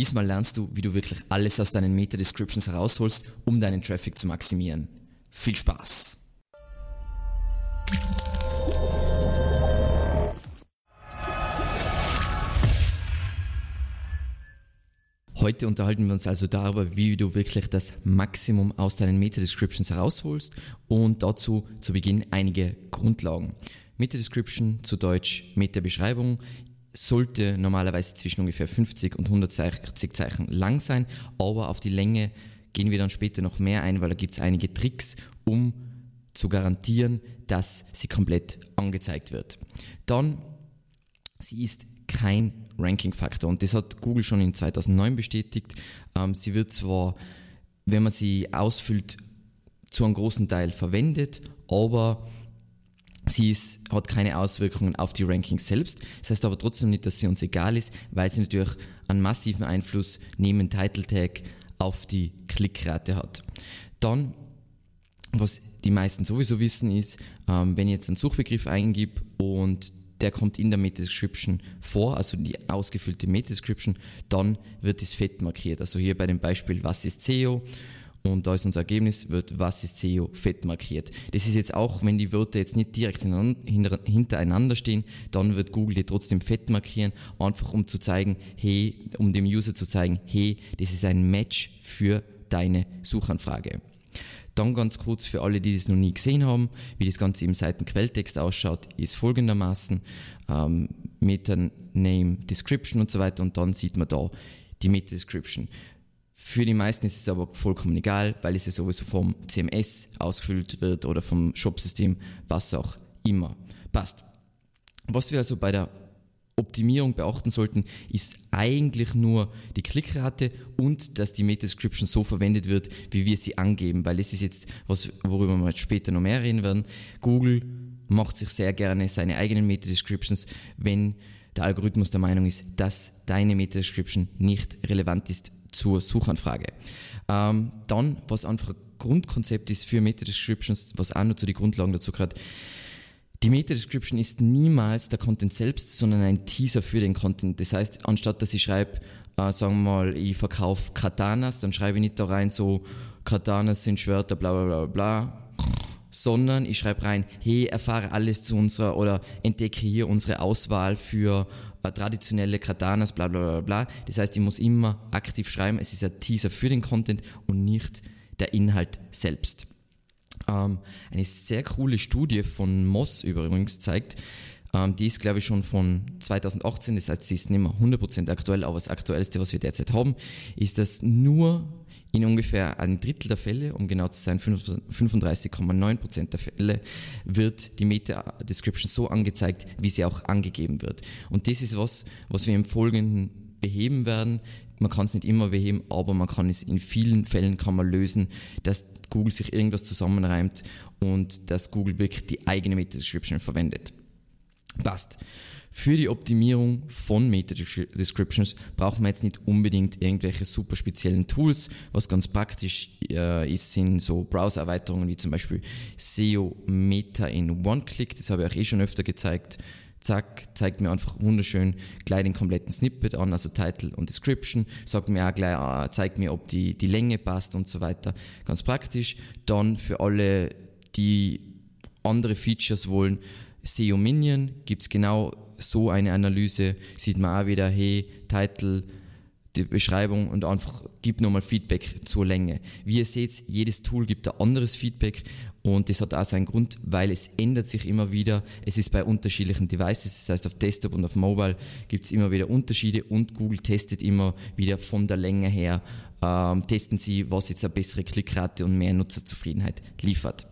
Diesmal lernst du, wie du wirklich alles aus deinen Meta-Descriptions herausholst, um deinen Traffic zu maximieren. Viel Spaß! Heute unterhalten wir uns also darüber, wie du wirklich das Maximum aus deinen Meta-Descriptions herausholst und dazu zu Beginn einige Grundlagen. Meta-Description zu Deutsch Meta-Beschreibung sollte normalerweise zwischen ungefähr 50 und 160 Zeichen lang sein, aber auf die Länge gehen wir dann später noch mehr ein, weil da gibt es einige Tricks, um zu garantieren, dass sie komplett angezeigt wird. Dann, sie ist kein Ranking-Faktor. Und das hat Google schon in 2009 bestätigt. Ähm, sie wird zwar, wenn man sie ausfüllt, zu einem großen Teil verwendet, aber sie ist, hat keine Auswirkungen auf die Rankings selbst. Das heißt aber trotzdem nicht, dass sie uns egal ist, weil sie natürlich einen massiven Einfluss neben Title Tag auf die Klickrate hat. Dann, was die meisten sowieso wissen, ist, ähm, wenn ich jetzt einen Suchbegriff eingib und der kommt in der Meta-Description vor, also die ausgefüllte Meta-Description, dann wird es fett markiert. Also hier bei dem Beispiel, was ist SEO? Und da ist unser Ergebnis, wird was ist SEO fett markiert. Das ist jetzt auch, wenn die Wörter jetzt nicht direkt hintereinander stehen, dann wird Google die trotzdem fett markieren, einfach um zu zeigen, hey, um dem User zu zeigen, hey, das ist ein Match für deine Suchanfrage. Dann ganz kurz für alle, die das noch nie gesehen haben, wie das Ganze im Seitenquelltext ausschaut, ist folgendermaßen ähm, Meta Name Description und so weiter und dann sieht man da die Meta Description. Für die meisten ist es aber vollkommen egal, weil es ja sowieso vom CMS ausgefüllt wird oder vom Shopsystem, was auch immer. Passt. Was wir also bei der Optimierung beachten sollten, ist eigentlich nur die Klickrate und dass die Meta-Description so verwendet wird, wie wir sie angeben, weil es ist jetzt was, worüber wir später noch mehr reden werden. Google macht sich sehr gerne seine eigenen Meta-Descriptions, wenn der Algorithmus der Meinung ist, dass deine Meta-Description nicht relevant ist zur Suchanfrage. Ähm, dann, was einfach ein Grundkonzept ist für Meta-Descriptions, was auch noch zu den Grundlagen dazu gehört, die Meta-Description ist niemals der Content selbst, sondern ein Teaser für den Content. Das heißt, anstatt dass ich schreibe, äh, sagen wir mal, ich verkaufe Katanas, dann schreibe ich nicht da rein so, Katanas sind Schwerter, bla bla bla bla, sondern ich schreibe rein, hey, erfahre alles zu unserer oder entdecke hier unsere Auswahl für traditionelle Katanas, bla bla bla bla. Das heißt, ich muss immer aktiv schreiben, es ist ein Teaser für den Content und nicht der Inhalt selbst. Ähm, eine sehr coole Studie von Moss übrigens zeigt, ähm, die ist glaube ich schon von 2018, das heißt sie ist nicht mehr 100% aktuell, aber das aktuellste, was wir derzeit haben, ist, dass nur in ungefähr ein Drittel der Fälle, um genau zu sein 35,9% der Fälle, wird die Meta-Description so angezeigt, wie sie auch angegeben wird. Und das ist was, was wir im Folgenden beheben werden. Man kann es nicht immer beheben, aber man kann es in vielen Fällen kann man lösen, dass Google sich irgendwas zusammenreimt und dass Google wirklich die eigene Meta-Description verwendet. Passt. Für die Optimierung von Meta-Descriptions brauchen wir jetzt nicht unbedingt irgendwelche super speziellen Tools. Was ganz praktisch äh, ist, sind so Browser-Erweiterungen wie zum Beispiel SEO Meta in One-Click. Das habe ich auch eh schon öfter gezeigt zack, zeigt mir einfach wunderschön gleich den kompletten Snippet an, also Title und Description, sagt mir auch gleich, äh, zeigt mir, ob die, die Länge passt und so weiter. Ganz praktisch. Dann für alle, die andere Features wollen, SEO Minion gibt's genau so eine Analyse, sieht man auch wieder, hey, Title, die Beschreibung und einfach gibt nochmal Feedback zur Länge. Wie ihr seht, jedes Tool gibt ein anderes Feedback und das hat auch seinen Grund, weil es ändert sich immer wieder. Es ist bei unterschiedlichen Devices, das heißt auf Desktop und auf Mobile gibt es immer wieder Unterschiede und Google testet immer wieder von der Länge her, ähm, testen sie, was jetzt eine bessere Klickrate und mehr Nutzerzufriedenheit liefert.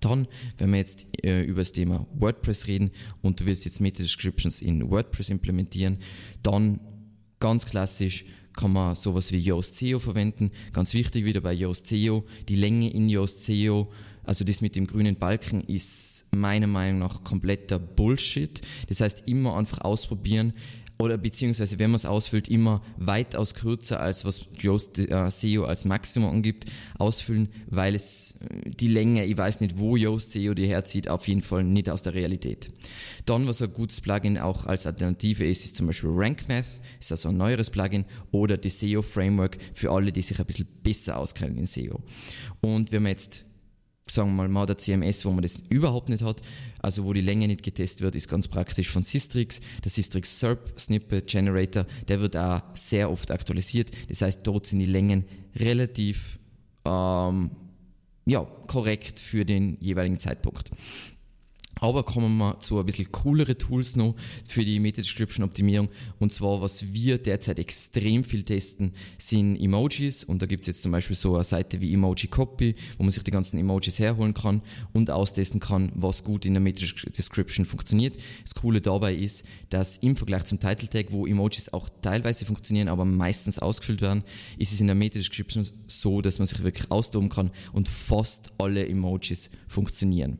Dann, wenn wir jetzt äh, über das Thema WordPress reden und du willst jetzt Meta-Descriptions in WordPress implementieren, dann ganz klassisch kann man sowas wie Yoast SEO verwenden. Ganz wichtig wieder bei Yoast SEO, die Länge in Yoast SEO, also das mit dem grünen Balken ist meiner Meinung nach kompletter Bullshit. Das heißt, immer einfach ausprobieren. Oder beziehungsweise wenn man es ausfüllt, immer weitaus kürzer als was Yoast äh, SEO als Maximum angibt, ausfüllen, weil es äh, die Länge, ich weiß nicht, wo Yoast SEO die herzieht, auf jeden Fall nicht aus der Realität. Dann, was ein gutes Plugin auch als Alternative ist, ist zum Beispiel RankMath, ist also ein neueres Plugin, oder die SEO Framework für alle, die sich ein bisschen besser auskennen in SEO. Und wenn man jetzt sagen wir mal, der CMS, wo man das überhaupt nicht hat, also wo die Länge nicht getestet wird, ist ganz praktisch von Systrix. Der Systrix SERP Snippet Generator, der wird auch sehr oft aktualisiert. Das heißt, dort sind die Längen relativ ähm, ja, korrekt für den jeweiligen Zeitpunkt. Aber kommen wir zu ein bisschen coolere Tools noch für die Meta-Description-Optimierung. Und zwar, was wir derzeit extrem viel testen, sind Emojis. Und da gibt es jetzt zum Beispiel so eine Seite wie Emoji Copy, wo man sich die ganzen Emojis herholen kann und austesten kann, was gut in der Meta-Description funktioniert. Das Coole dabei ist, dass im Vergleich zum Title Tag, wo Emojis auch teilweise funktionieren, aber meistens ausgefüllt werden, ist es in der Meta-Description so, dass man sich wirklich austoben kann und fast alle Emojis funktionieren.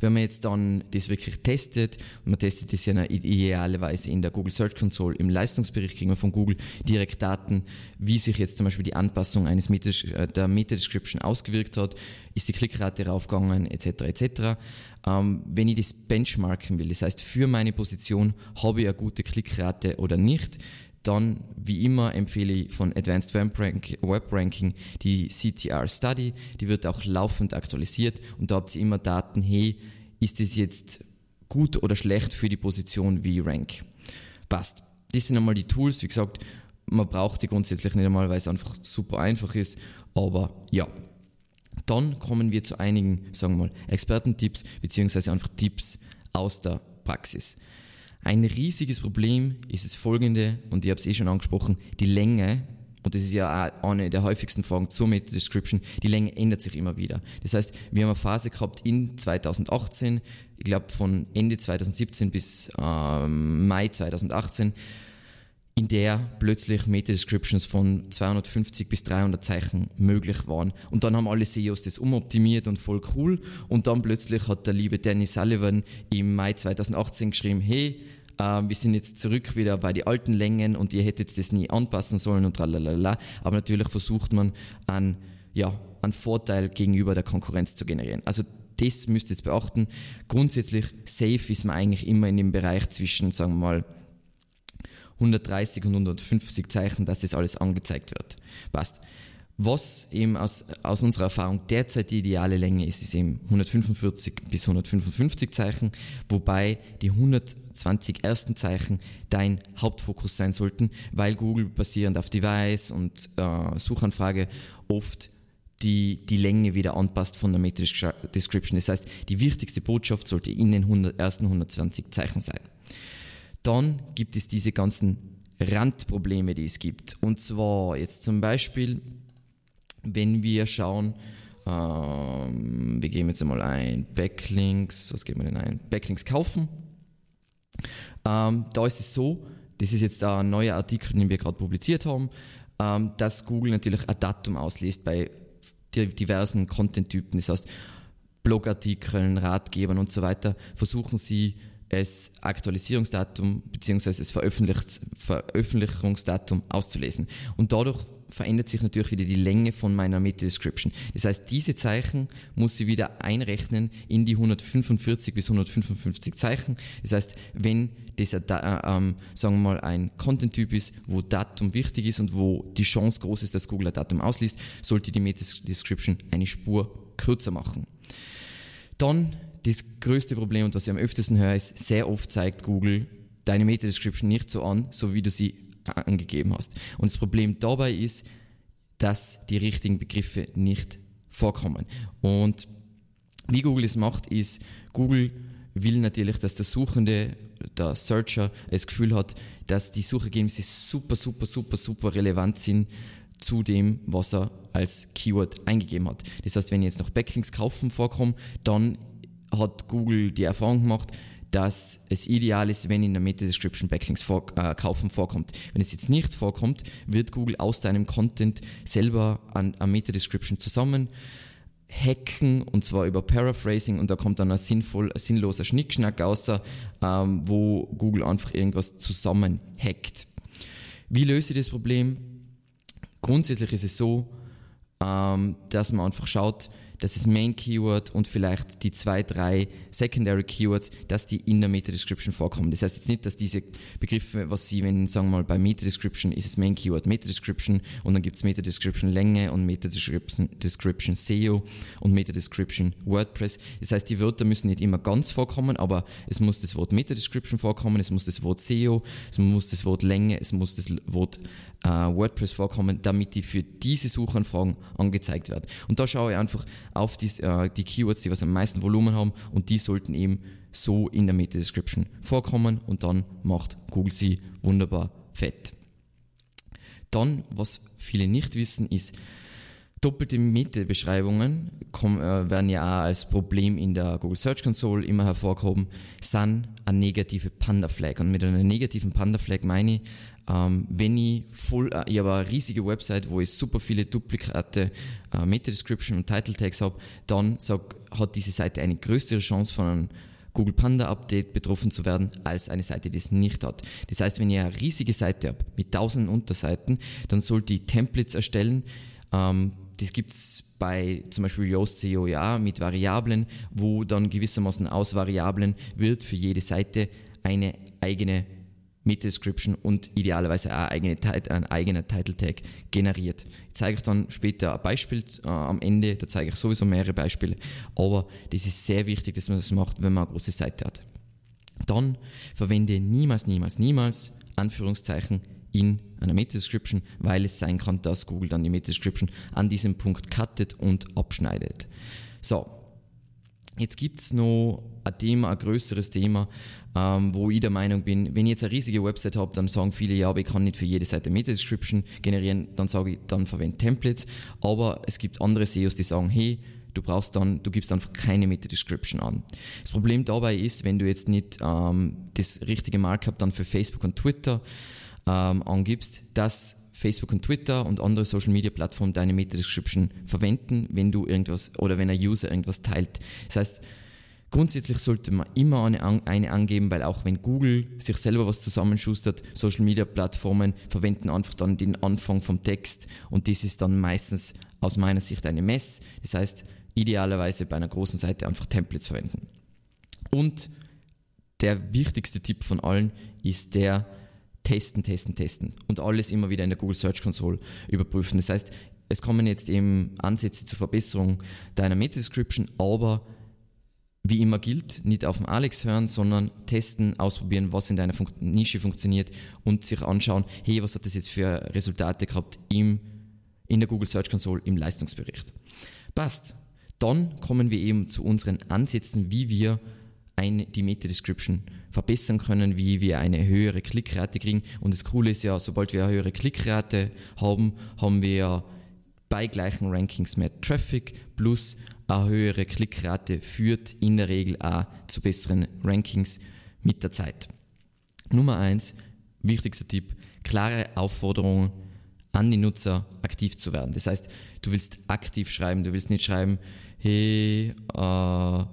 Wenn man jetzt dann das wirklich testet, und man testet das ja idealerweise in der Google Search Console, im Leistungsbericht kriegen wir von Google direkt Daten, wie sich jetzt zum Beispiel die Anpassung eines Meta, äh, der Meta-Description ausgewirkt hat, ist die Klickrate raufgegangen, etc. etc. Ähm, wenn ich das benchmarken will, das heißt für meine Position habe ich eine gute Klickrate oder nicht, dann, wie immer, empfehle ich von Advanced Web Ranking die CTR Study. Die wird auch laufend aktualisiert und da habt ihr immer Daten, hey, ist es jetzt gut oder schlecht für die Position wie Rank? Passt. Das sind einmal die Tools. Wie gesagt, man braucht die grundsätzlich nicht einmal, weil es einfach super einfach ist. Aber ja. Dann kommen wir zu einigen, sagen wir mal, Expertentipps, beziehungsweise einfach Tipps aus der Praxis. Ein riesiges Problem ist das folgende, und ich habe es eh schon angesprochen, die Länge, und das ist ja auch eine der häufigsten Fragen zur Meta-Description, die Länge ändert sich immer wieder. Das heißt, wir haben eine Phase gehabt in 2018, ich glaube von Ende 2017 bis ähm, Mai 2018, in der plötzlich Meta-Descriptions von 250 bis 300 Zeichen möglich waren. Und dann haben alle SEOs das umoptimiert und voll cool. Und dann plötzlich hat der liebe Danny Sullivan im Mai 2018 geschrieben, hey, äh, wir sind jetzt zurück wieder bei den alten Längen und ihr hättet das nie anpassen sollen und tralalala. Aber natürlich versucht man einen, ja, einen Vorteil gegenüber der Konkurrenz zu generieren. Also das müsst ihr jetzt beachten. Grundsätzlich safe ist man eigentlich immer in dem Bereich zwischen, sagen wir mal, 130 und 150 Zeichen, dass das alles angezeigt wird. Passt. Was eben aus, aus unserer Erfahrung derzeit die ideale Länge ist, ist eben 145 bis 155 Zeichen, wobei die 120 ersten Zeichen dein Hauptfokus sein sollten, weil Google basierend auf Device und äh, Suchanfrage oft die, die Länge wieder anpasst von der Meta Description. Das heißt, die wichtigste Botschaft sollte in den 100, ersten 120 Zeichen sein. Dann gibt es diese ganzen Randprobleme, die es gibt. Und zwar jetzt zum Beispiel, wenn wir schauen, ähm, wir geben jetzt einmal ein Backlinks, was geben wir denn ein? Backlinks kaufen. Ähm, da ist es so, das ist jetzt ein neuer Artikel, den wir gerade publiziert haben, ähm, dass Google natürlich ein Datum ausliest bei diversen Content-Typen, das heißt Blogartikeln, Ratgebern und so weiter, versuchen sie das Aktualisierungsdatum bzw. das Veröffentlichungsdatum auszulesen. Und dadurch verändert sich natürlich wieder die Länge von meiner Meta-Description. Das heißt, diese Zeichen muss ich wieder einrechnen in die 145 bis 155 Zeichen. Das heißt, wenn das, äh, ähm, sagen wir mal, ein Content-Typ ist, wo Datum wichtig ist und wo die Chance groß ist, dass Google ein Datum ausliest, sollte die Meta-Description eine Spur kürzer machen. Dann das größte Problem und was ich am öftesten höre, ist, sehr oft zeigt Google deine Meta-Description nicht so an, so wie du sie angegeben hast. Und das Problem dabei ist, dass die richtigen Begriffe nicht vorkommen. Und wie Google es macht, ist, Google will natürlich, dass der Suchende, der Searcher, das Gefühl hat, dass die Suchergebnisse super, super, super, super relevant sind zu dem, was er als Keyword eingegeben hat. Das heißt, wenn jetzt noch Backlinks kaufen vorkomme, dann hat Google die Erfahrung gemacht, dass es ideal ist, wenn in der Meta-Description Backlinks vor, äh, kaufen vorkommt. Wenn es jetzt nicht vorkommt, wird Google aus deinem Content selber an, an Meta-Description zusammen hacken und zwar über Paraphrasing und da kommt dann ein, sinnvoll, ein sinnloser Schnickschnack außer, ähm, wo Google einfach irgendwas zusammen hackt. Wie löse ich das Problem? Grundsätzlich ist es so, ähm, dass man einfach schaut, das Main Keyword und vielleicht die zwei, drei Secondary Keywords, dass die in der Meta Description vorkommen. Das heißt jetzt nicht, dass diese Begriffe, was Sie, wenn sagen wir mal bei Meta Description ist das Main Keyword Meta Description und dann gibt es Meta Description Länge und Meta Description, Description SEO und Meta Description WordPress. Das heißt, die Wörter müssen nicht immer ganz vorkommen, aber es muss das Wort Meta Description vorkommen, es muss das Wort SEO, es muss das Wort Länge, es muss das Wort äh, WordPress vorkommen, damit die für diese Suchanfragen angezeigt werden. Und da schaue ich einfach auf die, äh, die Keywords, die was am meisten Volumen haben und die sollten eben so in der Meta-Description vorkommen und dann macht Google sie wunderbar fett. Dann, was viele nicht wissen, ist, doppelte Meta-Beschreibungen äh, werden ja auch als Problem in der Google Search Console immer hervorgehoben, sind eine negative Panda-Flag. Und mit einer negativen Panda-Flag meine ich, ähm, wenn ich voll, äh, ich habe eine riesige Website, wo ich super viele Duplikate, äh, Meta-Description und Title-Tags habe, dann sag, hat diese Seite eine größere Chance von einem Google Panda Update betroffen zu werden, als eine Seite, die es nicht hat. Das heißt, wenn ich eine riesige Seite habe mit tausenden Unterseiten, dann sollte ich Templates erstellen. Ähm, das gibt's bei zum Beispiel Yoast SEO ja mit Variablen, wo dann gewissermaßen aus Variablen wird für jede Seite eine eigene Meta-Description und idealerweise auch eigene, ein eigener Title-Tag generiert. Ich zeige euch dann später ein Beispiel äh, am Ende, da zeige ich sowieso mehrere Beispiele, aber das ist sehr wichtig, dass man das macht, wenn man eine große Seite hat. Dann verwende niemals, niemals, niemals Anführungszeichen in einer Meta-Description, weil es sein kann, dass Google dann die Meta-Description an diesem Punkt cuttet und abschneidet. So, Jetzt gibt's noch ein Thema, ein größeres Thema, ähm, wo ich der Meinung bin, wenn ich jetzt eine riesige Website habe, dann sagen viele, ja, aber ich kann nicht für jede Seite Meta-Description generieren, dann sage ich, dann verwende Templates. Aber es gibt andere SEOs, die sagen, hey, du brauchst dann, du gibst einfach keine Meta-Description an. Das Problem dabei ist, wenn du jetzt nicht ähm, das richtige Markup dann für Facebook und Twitter ähm, angibst, dass Facebook und Twitter und andere Social Media Plattformen deine Meta-Description verwenden, wenn du irgendwas oder wenn ein User irgendwas teilt. Das heißt, grundsätzlich sollte man immer eine, eine angeben, weil auch wenn Google sich selber was zusammenschustert, Social Media Plattformen verwenden einfach dann den Anfang vom Text und das ist dann meistens aus meiner Sicht eine Mess. Das heißt, idealerweise bei einer großen Seite einfach Templates verwenden. Und der wichtigste Tipp von allen ist der, testen, testen, testen und alles immer wieder in der Google Search Console überprüfen. Das heißt, es kommen jetzt eben Ansätze zur Verbesserung deiner Meta-Description, aber wie immer gilt, nicht auf den Alex hören, sondern testen, ausprobieren, was in deiner Fun Nische funktioniert und sich anschauen, hey, was hat das jetzt für Resultate gehabt im, in der Google Search Console im Leistungsbericht. Passt. Dann kommen wir eben zu unseren Ansätzen, wie wir eine, die Meta-Description verbessern können, wie wir eine höhere Klickrate kriegen. Und das Coole ist ja, sobald wir eine höhere Klickrate haben, haben wir bei gleichen Rankings mehr Traffic plus eine höhere Klickrate führt in der Regel auch zu besseren Rankings mit der Zeit. Nummer eins, wichtigster Tipp, klare Aufforderungen an die Nutzer aktiv zu werden. Das heißt, du willst aktiv schreiben, du willst nicht schreiben, hey, äh,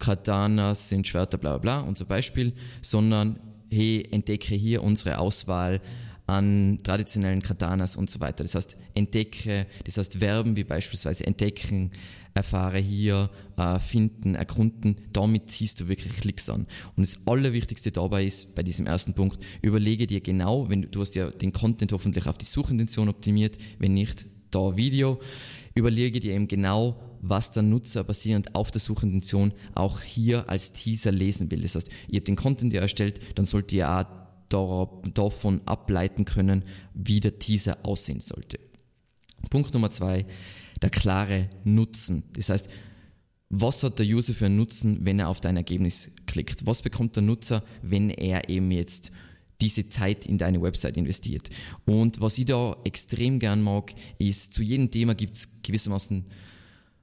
Katanas sind Schwerter, bla bla bla, unser Beispiel, sondern hey, entdecke hier unsere Auswahl an traditionellen Katanas und so weiter. Das heißt, entdecke, das heißt Verben wie beispielsweise entdecken, erfahre hier, äh, finden, erkunden, damit ziehst du wirklich Klicks an. Und das Allerwichtigste dabei ist, bei diesem ersten Punkt, überlege dir genau, wenn du, du hast ja den Content hoffentlich auf die Suchintention optimiert, wenn nicht, da Video, überlege dir eben genau, was der Nutzer basierend auf der Suchintention auch hier als Teaser lesen will. Das heißt, ihr habt den Content ja erstellt, dann sollt ihr auch davon ableiten können, wie der Teaser aussehen sollte. Punkt Nummer zwei, der klare Nutzen. Das heißt, was hat der User für einen Nutzen, wenn er auf dein Ergebnis klickt? Was bekommt der Nutzer, wenn er eben jetzt diese Zeit in deine Website investiert? Und was ich da extrem gern mag, ist, zu jedem Thema gibt es gewissermaßen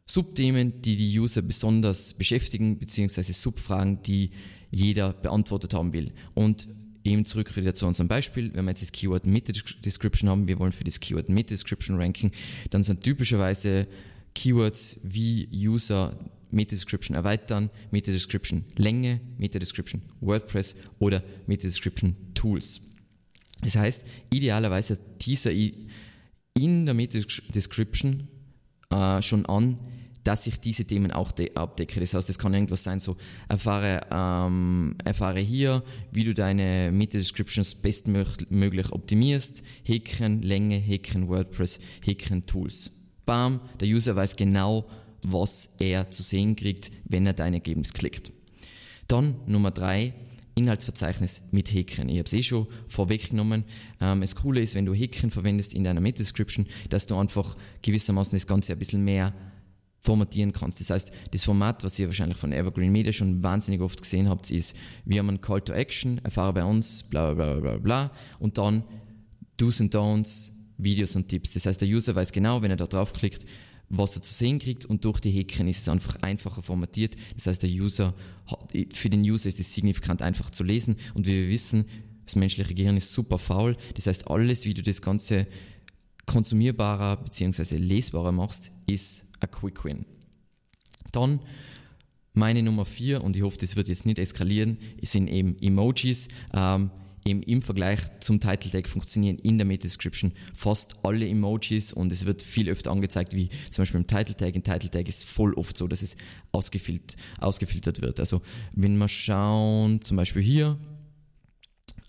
Subthemen, die die User besonders beschäftigen, beziehungsweise Subfragen, die jeder beantwortet haben will. Und eben zurück wieder zu unserem Beispiel, wenn wir jetzt das Keyword Meta Description haben, wir wollen für das Keyword Meta Description ranken, dann sind typischerweise Keywords wie User Meta-Description erweitern, Meta-Description Länge, Meta-Description WordPress oder Meta-Description Tools. Das heißt, idealerweise Teaser in der Meta-Description äh, schon an, dass ich diese Themen auch abdecke. Das heißt, es kann irgendwas sein, so erfahre, ähm, erfahre hier, wie du deine Meta-Descriptions bestmöglich optimierst, Häkchen, Länge, Häkchen, WordPress, Häkchen, Tools. Bam, der User weiß genau, was er zu sehen kriegt, wenn er dein Ergebnis klickt. Dann Nummer drei, Inhaltsverzeichnis mit Häkchen. Ich habe es eh schon vorweggenommen. Ähm, das Coole ist, wenn du Häkchen verwendest in deiner Meta-Description, dass du einfach gewissermaßen das Ganze ein bisschen mehr formatieren kannst. Das heißt, das Format, was ihr wahrscheinlich von Evergreen Media schon wahnsinnig oft gesehen habt, ist, wir haben einen Call to Action, erfahre bei uns, bla bla bla bla bla, und dann Do's and Don'ts, Videos und Tipps. Das heißt, der User weiß genau, wenn er da draufklickt, was er zu sehen kriegt und durch die Häkchen ist es einfach einfacher formatiert. Das heißt, der User hat, für den User ist es signifikant einfach zu lesen und wie wir wissen, das menschliche Gehirn ist super faul. Das heißt, alles, wie du das Ganze konsumierbarer bzw. lesbarer machst, ist ein Quick Win. Dann meine Nummer vier und ich hoffe, das wird jetzt nicht eskalieren, sind eben Emojis. Ähm, eben im Vergleich zum Title Tag funktionieren in der Meta-Description fast alle Emojis und es wird viel öfter angezeigt, wie zum Beispiel im Title Tag. Im Title Tag ist voll oft so, dass es ausgefiltert, ausgefiltert wird. Also wenn wir schauen, zum Beispiel hier,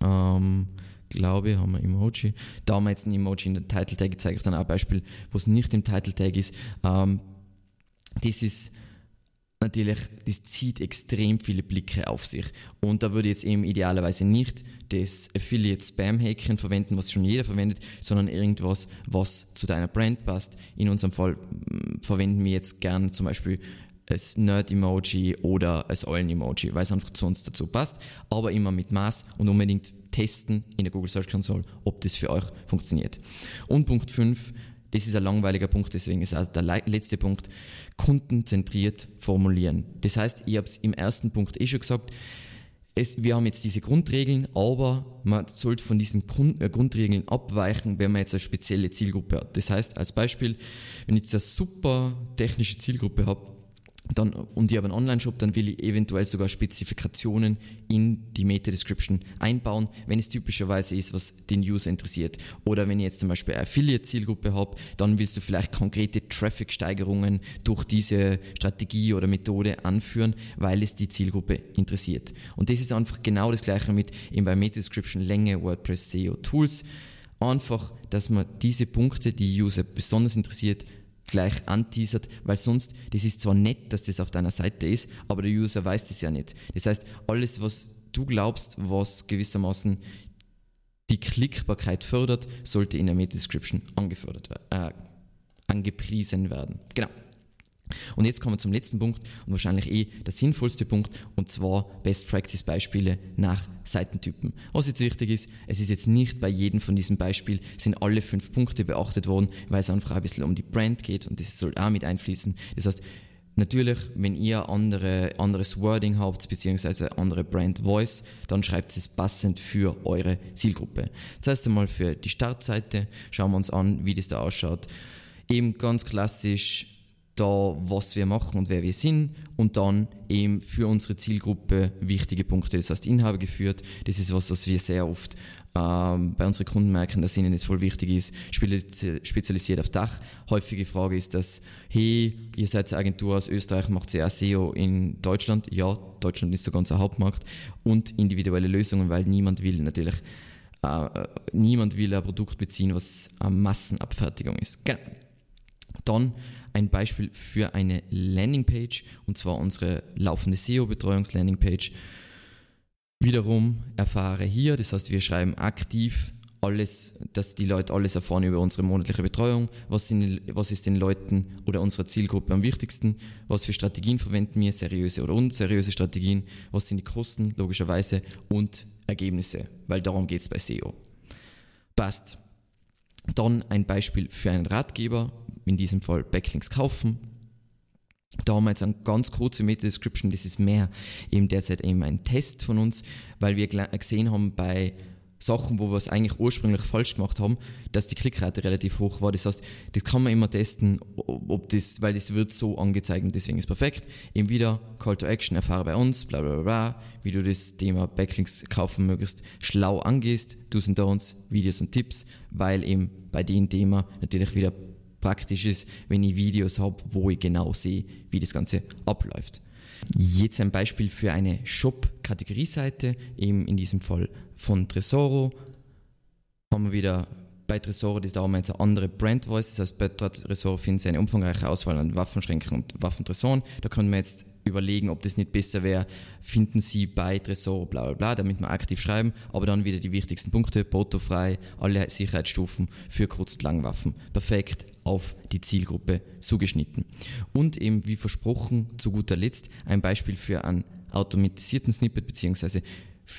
ähm, glaube, haben wir Emoji. Da haben wir jetzt ein Emoji in der Title Tag gezeigt, dann auch ein Beispiel, wo es nicht im Title Tag ist. Ähm, das ist natürlich, das zieht extrem viele Blicke auf sich. Und da würde ich jetzt eben idealerweise nicht das Affiliate-Spam-Häkchen verwenden, was schon jeder verwendet, sondern irgendwas, was zu deiner Brand passt. In unserem Fall mm, verwenden wir jetzt gern zum Beispiel als Nerd-Emoji oder als Eulen-Emoji, weil es einfach zu uns dazu passt, aber immer mit Maß und unbedingt testen in der Google Search Console, ob das für euch funktioniert. Und Punkt 5, das ist ein langweiliger Punkt, deswegen ist auch der letzte Punkt, kundenzentriert formulieren. Das heißt, ich habe es im ersten Punkt eh schon gesagt, es, wir haben jetzt diese Grundregeln, aber man sollte von diesen Grund, äh, Grundregeln abweichen, wenn man jetzt eine spezielle Zielgruppe hat. Das heißt, als Beispiel, wenn ich jetzt eine super technische Zielgruppe habe, dann, und ich habe einen Online-Shop, dann will ich eventuell sogar Spezifikationen in die Meta-Description einbauen, wenn es typischerweise ist, was den User interessiert. Oder wenn ich jetzt zum Beispiel eine Affiliate-Zielgruppe habe, dann willst du vielleicht konkrete Traffic-Steigerungen durch diese Strategie oder Methode anführen, weil es die Zielgruppe interessiert. Und das ist einfach genau das gleiche mit eben bei Meta-Description, Länge, WordPress, SEO, Tools. Einfach, dass man diese Punkte, die User besonders interessiert, gleich anteasert, weil sonst, das ist zwar nett, dass das auf deiner Seite ist, aber der User weiß das ja nicht. Das heißt, alles, was du glaubst, was gewissermaßen die Klickbarkeit fördert, sollte in der Meta-Description äh, angepriesen werden. Genau. Und jetzt kommen wir zum letzten Punkt und wahrscheinlich eh der sinnvollste Punkt und zwar Best Practice Beispiele nach Seitentypen. Was jetzt wichtig ist, es ist jetzt nicht bei jedem von diesen Beispielen sind alle fünf Punkte beachtet worden, weil es einfach ein bisschen um die Brand geht und das soll auch mit einfließen. Das heißt, Natürlich, wenn ihr andere, anderes Wording habt, beziehungsweise andere Brand Voice, dann schreibt es passend für eure Zielgruppe. Heißt einmal für die Startseite, schauen wir uns an, wie das da ausschaut. Eben ganz klassisch da, was wir machen und wer wir sind und dann eben für unsere Zielgruppe wichtige Punkte. Das heißt, Inhaber geführt, das ist was, was wir sehr oft ähm, bei unseren Kunden merken, dass ihnen es voll wichtig ist, spezialisiert auf Dach. Häufige Frage ist, dass, hey, ihr seid eine Agentur aus Österreich, macht ihr SEO in Deutschland? Ja, Deutschland ist so ganz ein Hauptmarkt und individuelle Lösungen, weil niemand will natürlich äh, äh niemand will ein Produkt beziehen, was eine Massenabfertigung ist. Genau. Dann ein Beispiel für eine Landingpage und zwar unsere laufende SEO-Betreuungs-Landingpage. Wiederum erfahre hier, das heißt, wir schreiben aktiv alles, dass die Leute alles erfahren über unsere monatliche Betreuung, was, sind, was ist den Leuten oder unserer Zielgruppe am wichtigsten, was für Strategien verwenden wir, seriöse oder unseriöse Strategien, was sind die Kosten, logischerweise, und Ergebnisse, weil darum geht es bei SEO. Passt. Dann ein Beispiel für einen Ratgeber, in diesem Fall Backlinks kaufen. Da haben wir jetzt eine ganz kurze Meta-Description, das ist mehr eben derzeit eben ein Test von uns, weil wir gesehen haben bei Sachen, wo wir es eigentlich ursprünglich falsch gemacht haben, dass die Klickrate relativ hoch war. Das heißt, das kann man immer testen, ob das, weil das wird so angezeigt und deswegen ist perfekt. Eben wieder Call to Action, erfahre bei uns, bla bla bla, wie du das Thema Backlinks kaufen möglichst schlau angehst, Do's und Don'ts, Videos und Tipps, weil eben bei dem Thema natürlich wieder praktisch ist, wenn ich Videos habe, wo ich genau sehe, wie das Ganze abläuft. Jetzt ein Beispiel für eine Shop-Kategorieseite, eben in diesem Fall von Tresoro. Haben wir wieder bei Tresoro, da haben wir jetzt eine andere Brand Voice, das heißt bei Tresoro finden Sie eine umfangreiche Auswahl an Waffenschränken und Waffentresoren. Da können wir jetzt überlegen, ob das nicht besser wäre, finden Sie bei Tresoro bla bla bla, damit wir aktiv schreiben, aber dann wieder die wichtigsten Punkte, portofrei, alle Sicherheitsstufen für Kurz- und Langwaffen. Perfekt auf die Zielgruppe zugeschnitten. Und eben wie versprochen, zu guter Letzt, ein Beispiel für einen automatisierten Snippet beziehungsweise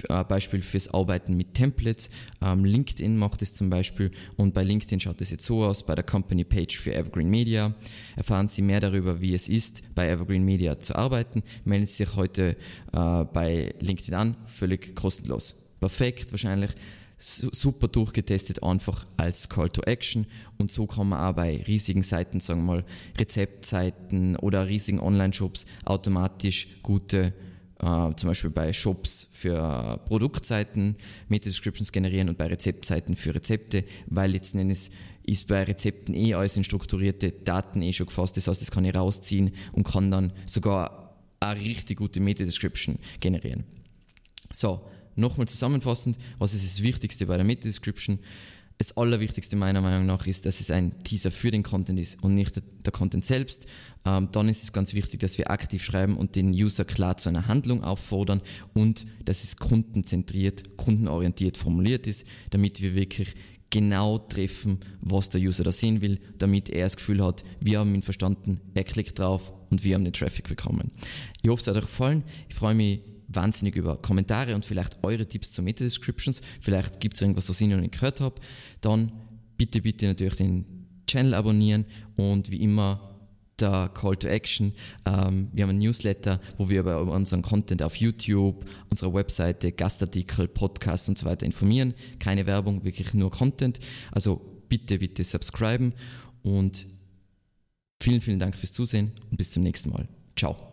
ein Beispiel fürs Arbeiten mit Templates. Ähm, LinkedIn macht es zum Beispiel und bei LinkedIn schaut es jetzt so aus, bei der Company Page für Evergreen Media. Erfahren Sie mehr darüber, wie es ist, bei Evergreen Media zu arbeiten. Melden Sie sich heute äh, bei LinkedIn an, völlig kostenlos. Perfekt wahrscheinlich super durchgetestet, einfach als Call to Action. Und so kann man auch bei riesigen Seiten, sagen wir mal, Rezeptseiten oder riesigen Online-Shops automatisch gute Uh, zum Beispiel bei Shops für Produktseiten Meta-Descriptions generieren und bei Rezeptseiten für Rezepte, weil letzten Endes ist bei Rezepten eh alles in strukturierte Daten eh schon gefasst. Das heißt, das kann ich rausziehen und kann dann sogar eine richtig gute Meta-Description generieren. So, nochmal zusammenfassend, was ist das Wichtigste bei der Meta-Description? Das Allerwichtigste meiner Meinung nach ist, dass es ein Teaser für den Content ist und nicht der, Content selbst. Ähm, dann ist es ganz wichtig, dass wir aktiv schreiben und den User klar zu einer Handlung auffordern und dass es kundenzentriert, kundenorientiert formuliert ist, damit wir wirklich genau treffen, was der User da sehen will, damit er das Gefühl hat, wir haben ihn verstanden, er klickt drauf und wir haben den Traffic bekommen. Ich hoffe, es hat euch gefallen. Ich freue mich wahnsinnig über Kommentare und vielleicht eure Tipps zu Meta-Descriptions. Vielleicht gibt es irgendwas, was ich noch nicht gehört habe. Dann bitte, bitte natürlich den Channel abonnieren und wie immer der Call to Action. Ähm, wir haben ein Newsletter, wo wir über unseren Content auf YouTube, unserer Webseite, Gastartikel, Podcasts und so weiter informieren. Keine Werbung, wirklich nur Content. Also bitte, bitte subscriben und vielen, vielen Dank fürs Zusehen und bis zum nächsten Mal. Ciao.